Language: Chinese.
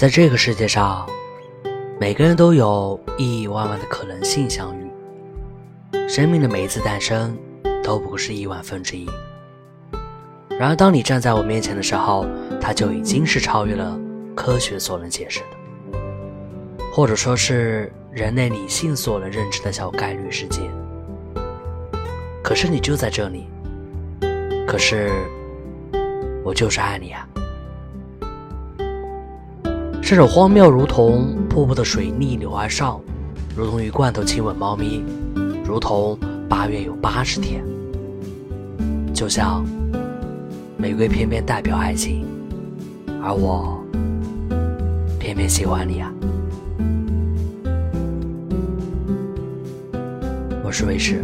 在这个世界上，每个人都有亿亿万万的可能性相遇。生命的每一次诞生，都不过是亿万分之一。然而，当你站在我面前的时候，它就已经是超越了科学所能解释的，或者说是人类理性所能认知的小概率事件。可是你就在这里，可是我就是爱你啊！这种荒谬，如同瀑布的水逆流而上，如同鱼罐头亲吻猫咪，如同八月有八十天，就像。玫瑰偏偏代表爱情，而我偏偏喜欢你啊！我是卫士。